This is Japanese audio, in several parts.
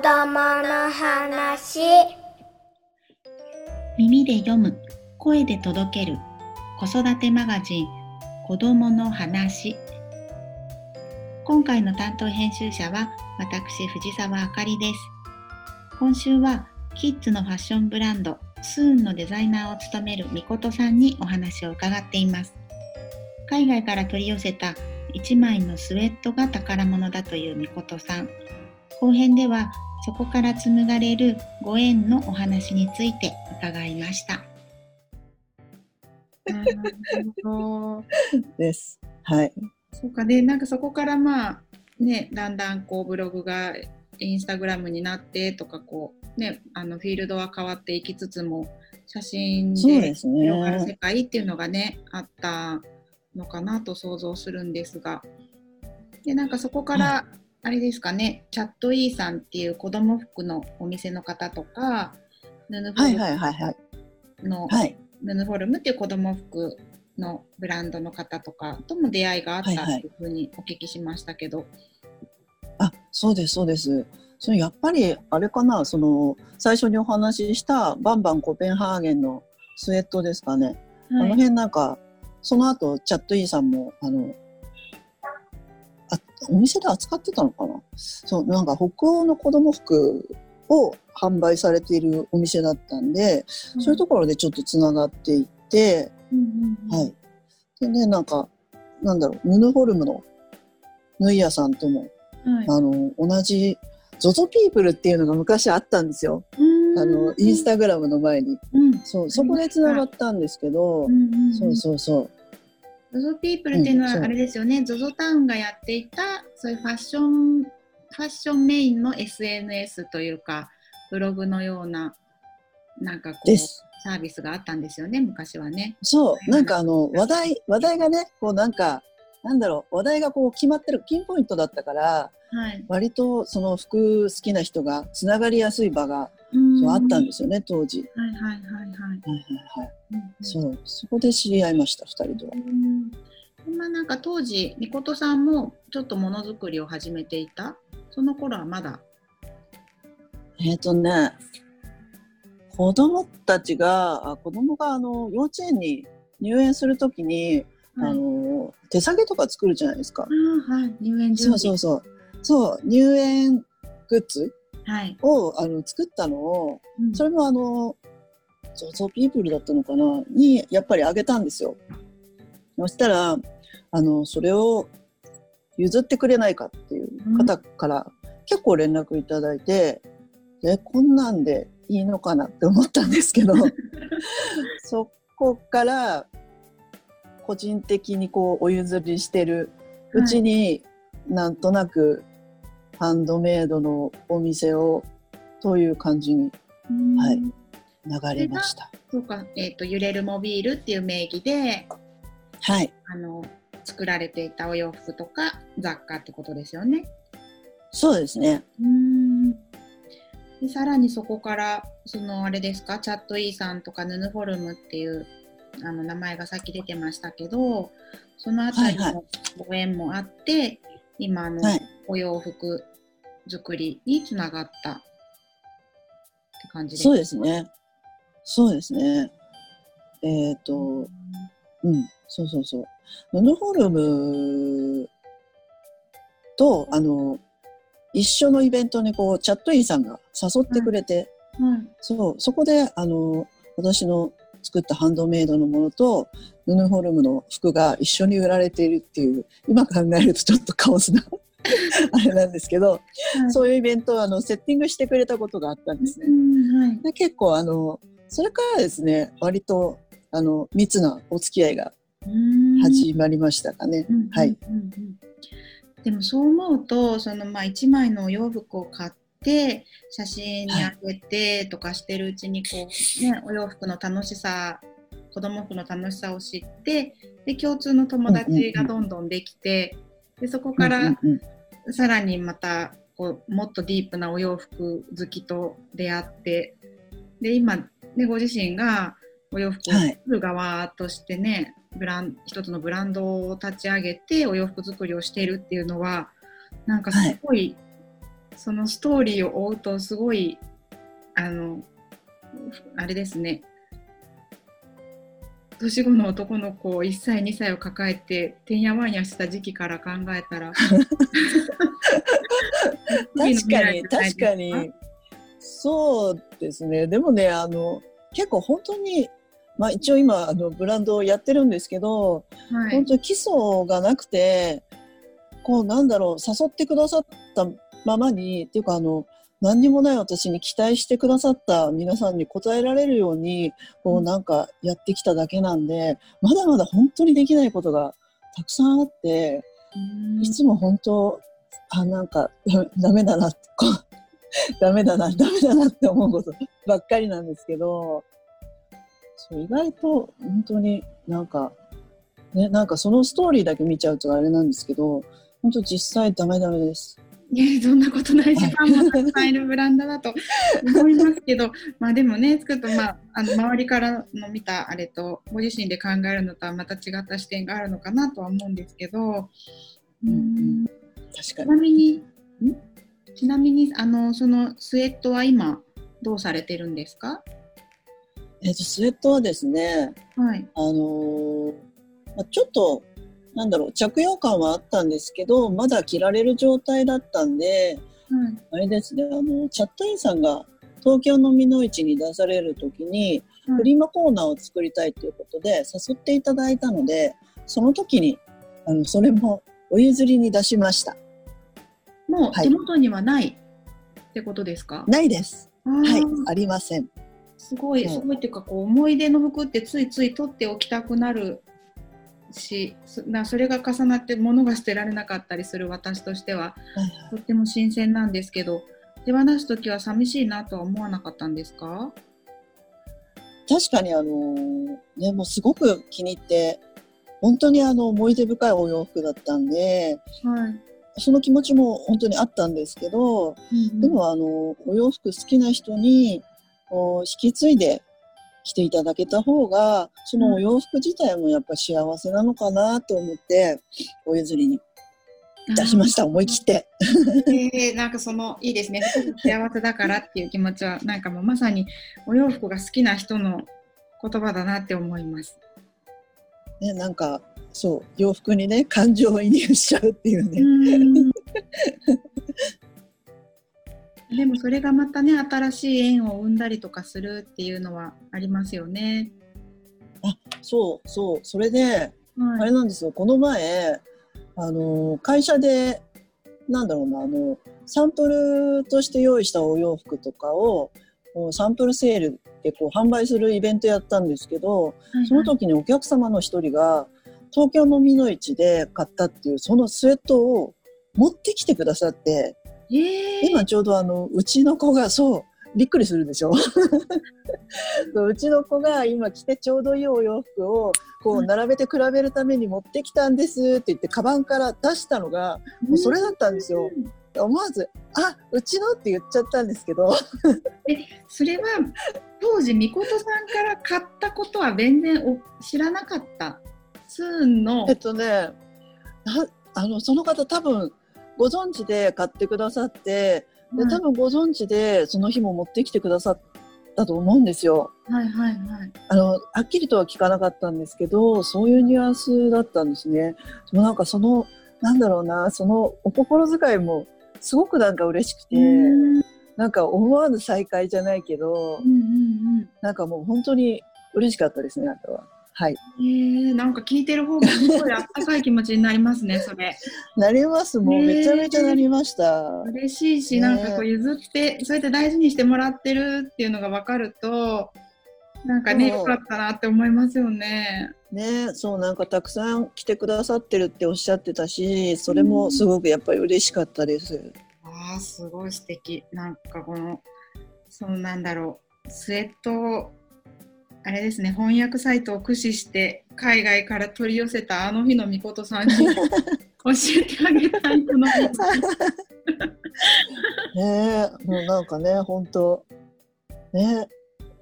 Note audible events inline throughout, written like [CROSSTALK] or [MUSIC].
供の話。耳で読む声で届ける子育てマガジン子供の話。今回の担当編集者は私藤沢あかりです。今週はキッズのファッションブランドスーンのデザイナーを務めるみことさんにお話を伺っています。海外から取り寄せた1枚のスウェットが宝物だというみことさん。後編ではそこから紡がれるご縁のお話について伺いました。です。はい。そうかで、なんかそこからまあね、だんだんこうブログがインスタグラムになってとかこうね、あのフィールドは変わっていきつつも写真で広がる世界っていうのがね、あったのかなと想像するんですが、でなんかそこからあれですかね、チャットイーさんっていう子供服のお店の方とか、ヌヌフォルムの、ヌヌフォルムっていう子供服のブランドの方とかとも出会いがあったっていうふうにお聞きしましたけど。はいはい、あそうですそうです。それやっぱりあれかなその最初にお話ししたバンバンコペンハーゲンのスウェットですかね、はい、あの辺なんかその後チャットイーさんもあのお店で扱ってたのかな？そうなんか北欧の子供服を販売されているお店だったんで、うん、そういうところでちょっとつながっていって、うんうんうん、はい。でねなんかなんだろう布フォルムの縫い屋さんとも、はい、あの同じ ZOZO ピープルっていうのが昔あったんですよ。あのインスタグラムの前に、うん、そうそこでつながったんですけど、うんうそうそう ZOZO ピープルっていうのはあれですよね、ZOZO、タウンがやっていたそういうファッションファッションメインの SNS というかブログのようななんかこうサービスがあったんですよね昔はね。そう。なんかあの話題話題がねこうなんかなんだろう話題がこう決まってるピンポイントだったから、はい、割とその服好きな人がつながりやすい場がそうあったんですよね当時。はいはいはいはい。はいはいはい。そうそこで知り合いました2人とは。まあなんか当時みことさんもちょっとものづくりを始めていた？その頃はまだ？えっ、ー、とね子供たちがあ子供があの幼稚園に入園するときに、はい、あの手提げとか作るじゃないですか。はい、入園そうそうそうそう入園グッズを、はい、あの作ったのを、うん、それもあのゾゾピープルだったのかな？にやっぱりあげたんですよ。そしたらあのそれを譲ってくれないかっていう方から結構連絡いただいて、うん、えこんなんでいいのかなって思ったんですけど [LAUGHS] そこから個人的にこうお譲りしてるうちに、はい、なんとなくハンドメイドのお店をという感じに、はい、流れました。そうか、えっ、ー、と揺れるモビールっていう名義で、はい、あの作られていたお洋服とか雑貨ってことですよね。そうですね。うん。でさらにそこからそのあれですか？チャットイーさんとかヌヌフォルムっていうあの名前がさっき出てましたけどそのあたりのご縁もあって、はいはい、今のお洋服作りにつながったって感じですか？そうですね。そうですね。えっ、ー、と、うん、そうそうそう。ノノフォルムと、あの、一緒のイベントにこう、チャットインさんが誘ってくれて、はい、そう、そこで、あの、私の作ったハンドメイドのものと、ヌヌフォルムの服が一緒に売られているっていう、今考えるとちょっとカオスな [LAUGHS] あれなんですけど、はい、そういうイベントをあのセッティングしてくれたことがあったんですね。はい、で結構あのそれからですね割とあの密なお付き合いが始まりましたかね。はい、でもそう思うとそのまあ1枚のお洋服を買って写真にあげてとかしてるうちにこう、ね、お洋服の楽しさ子供服の楽しさを知ってで共通の友達がどんどんできて、でそこからさらにまたこうもっとディープなお洋服好きと出会ってで今ね、ご自身がお洋服を作る側としてね、はい、ブラン一つのブランドを立ち上げてお洋服作りをしているっていうのはなんかすごい、そのストーリーを追うとすごいあのあれですね年子の男の子1歳2歳を抱えててんやわんやした時期から考えたら [LAUGHS] 確かに確かに。そうですね。でもねあの結構本当にまあ一応今あのブランドをやってるんですけど、はい、本当に基礎がなくてこうなんだろう誘ってくださったままにっていうかあの何にもない私に期待してくださった皆さんに応えられるようにこうなんかやってきただけなんでまだまだ本当にできないことがたくさんあっていつも本当あなんか [LAUGHS] ダメだなって [LAUGHS] ダメだなダメだなって思うことばっかりなんですけどそう意外と本当になんかねなんかそのストーリーだけ見ちゃうとあれなんですけど本当実際ダメダメです。ね、[LAUGHS] そんなことない時間もたくさんいるブランドだと思いますけど [LAUGHS] まあでもね作ると、まあ、あの周りからの見たあれとご自身で考えるのとはまた違った視点があるのかなとは思うんですけど、うん、確かに。ちなみにちなみにあのそのスウェットは今どうされてるんですか？えっと、スウェットはですね、はい、あのー、まあ、ちょっとなんだろう着用感はあったんですけどまだ着られる状態だったんで、はい、あれですねあのチャットインさんが東京の美の市に出される時に、フリマコーナーを作りたいということで誘っていただいたのでその時にあのそれもお譲りに出しました。もう手元にはないってことですか、ないです。はいありません。すごい。すごいっていうかこう思い出の服ってついつい取っておきたくなるしなそれが重なって物が捨てられなかったりする私としては、とっても新鮮なんですけど手放す時は寂しいなとは思わなかったんですか？確かにあのー、ねもうすごく気に入って本当にあの思い出深いお洋服だったんで、はい、その気持ちも本当にあったんですけど、うんうん、でもあのお洋服好きな人に引き継いで着ていただけた方がそのお洋服自体もやっぱ幸せなのかなと思ってお譲りに出しました、思い切って。えー、なんかそのいいですね幸せだからっていう気持ちはなんかもうまさにお洋服が好きな人の言葉だなって思います。ね、なんかそう洋服にね感情移入しちゃうっていうね。でもそれがまたね新しい縁を生んだりとかするっていうのはありますよね。あそうそう。それで、はい、あれなんですよ。この前あの会社でなんだろうなあのサンプルとして用意したお洋服とかをサンプルセールでこう販売するイベントやったんですけど、はいはい、その時にお客様の一人が東京の美の市で買ったっていうそのスウェットを持ってきてくださってえー、今ちょうどあのうちの子がそうびっくりするでしょ？[LAUGHS] うちの子が今着てちょうどいいお洋服をこう並べて比べるために持ってきたんですって言ってカバンから出したのがもうそれだったんですよ。思わず「あうちの」って言っちゃったんですけど。[LAUGHS] えそれは当時みことさんから買ったことは全然お知らなかった？ツーンの。えっとねあのその方多分ご存知で買ってくださって、で多分ご存知でその日も持ってきてくださったと思うんですよ。はいはいはい。あの、はっきりとは聞かなかったんですけど、そういうニュアンスだったんですね。でもなんかその、なんだろうな、そのお心遣いもすごくなんか嬉しくて、なんか思わぬ再会じゃないけど、うんうんうん、なんかもう本当に嬉しかったですね、あとは。はい。えー、なんか聞いてる方がすごいあったかい気持ちになりますね、それ。なります、もうめちゃめちゃなりました。嬉しいし、なんかこう譲って、そうやって大事にしてもらってるっていうのが分かると、なんかね、よかったなって思いますよね。ね、そうなんかたくさん来てくださってるっておっしゃってたし、それもすごくやっぱり嬉しかったです。うん、ああ、すごい素敵。なんかこの、そうなんだろう、スウェットあれですね翻訳サイトを駆使して海外から取り寄せたあの日のみことさんに [LAUGHS] 教えてあげたいと思います。[LAUGHS] ねえもうなんかね本当ね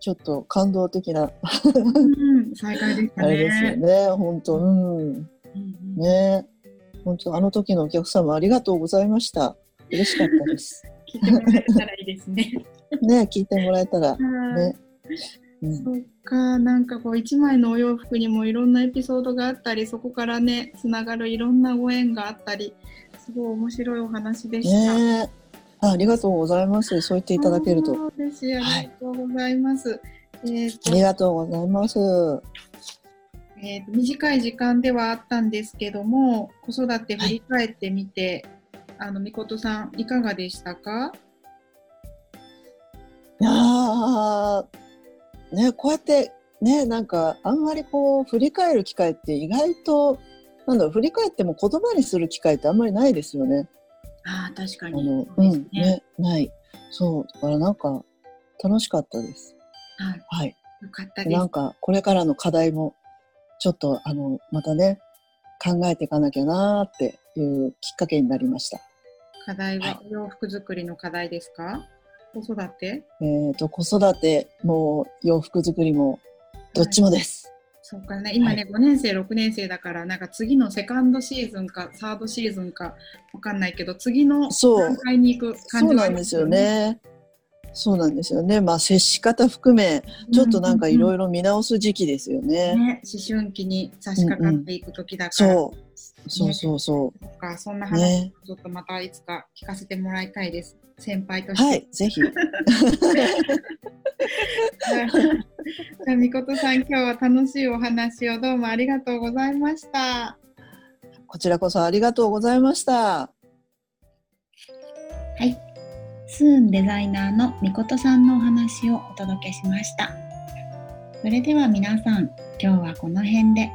ちょっと感動的なうん、再会でしたね。あれですよね本当うん、うん、ね本当あの時のお客様ありがとうございました。嬉しかったです。聞いてもらえたらいいですね。[LAUGHS] ね、聞いてもらえたら。ね。うん、そっか、なんかこう一枚のお洋服にもいろんなエピソードがあったり、そこからね、つながるいろんなご縁があったり、すごい面白いお話でした。ねありがとうございます。そう言っていただけると。嬉しい。ありがとうございます。はい、えー、ありがとうございます。えーと、短い時間ではあったんですけども、子育て振り返ってみて、はい、あの、みことさん、いかがでしたか？いやね、こうやってね、なんかあんまりこう振り返る機会って意外となんだろう振り返っても言葉にする機会ってあんまりないですよね。あ確かに、ね、うん、ね、ない。そう、だからなんか楽しかったです。はい。はい。よかったです。なんかこれからの課題もちょっとあのまたね考えていかなきゃなーっていうきっかけになりました。課題はお洋服作りの課題ですか？はい、子育て？えっ、と子育ても洋服作りもどっちもです。はいそうかね、今ね、はい、5年生、6年生だから、なんか次のセカンドシーズンか、サードシーズンか、わかんないけど、次の段階に行く感じ、ね、そうなんですよね。そうなんですよね。まあ、接し方含め、ちょっとなんかいろいろ見直す時期ですよね。ね思春期に差し掛かっていく時だから。うんうん、そう。そうそうそう。そか、そんな話、ちょっとまたいつか聞かせてもらいたいです。先輩として。はい、ぜひ。[LAUGHS] じゃあ、みことさん、今日は楽しいお話をどうもありがとうございました。こちらこそありがとうございました。はい。スーンデザイナーのみことさんのお話をお届けしました。それでは皆さん、今日はこの辺で、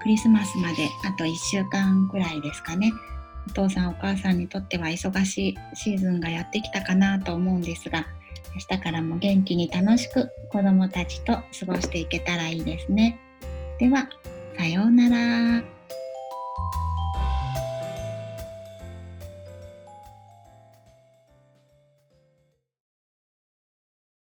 クリスマスまであと1週間くらいですかね。お父さんお母さんにとっては忙しいシーズンがやってきたかなと思うんですが明日からも元気に楽しく子どもたちと過ごしていけたらいいですね。ではさようなら。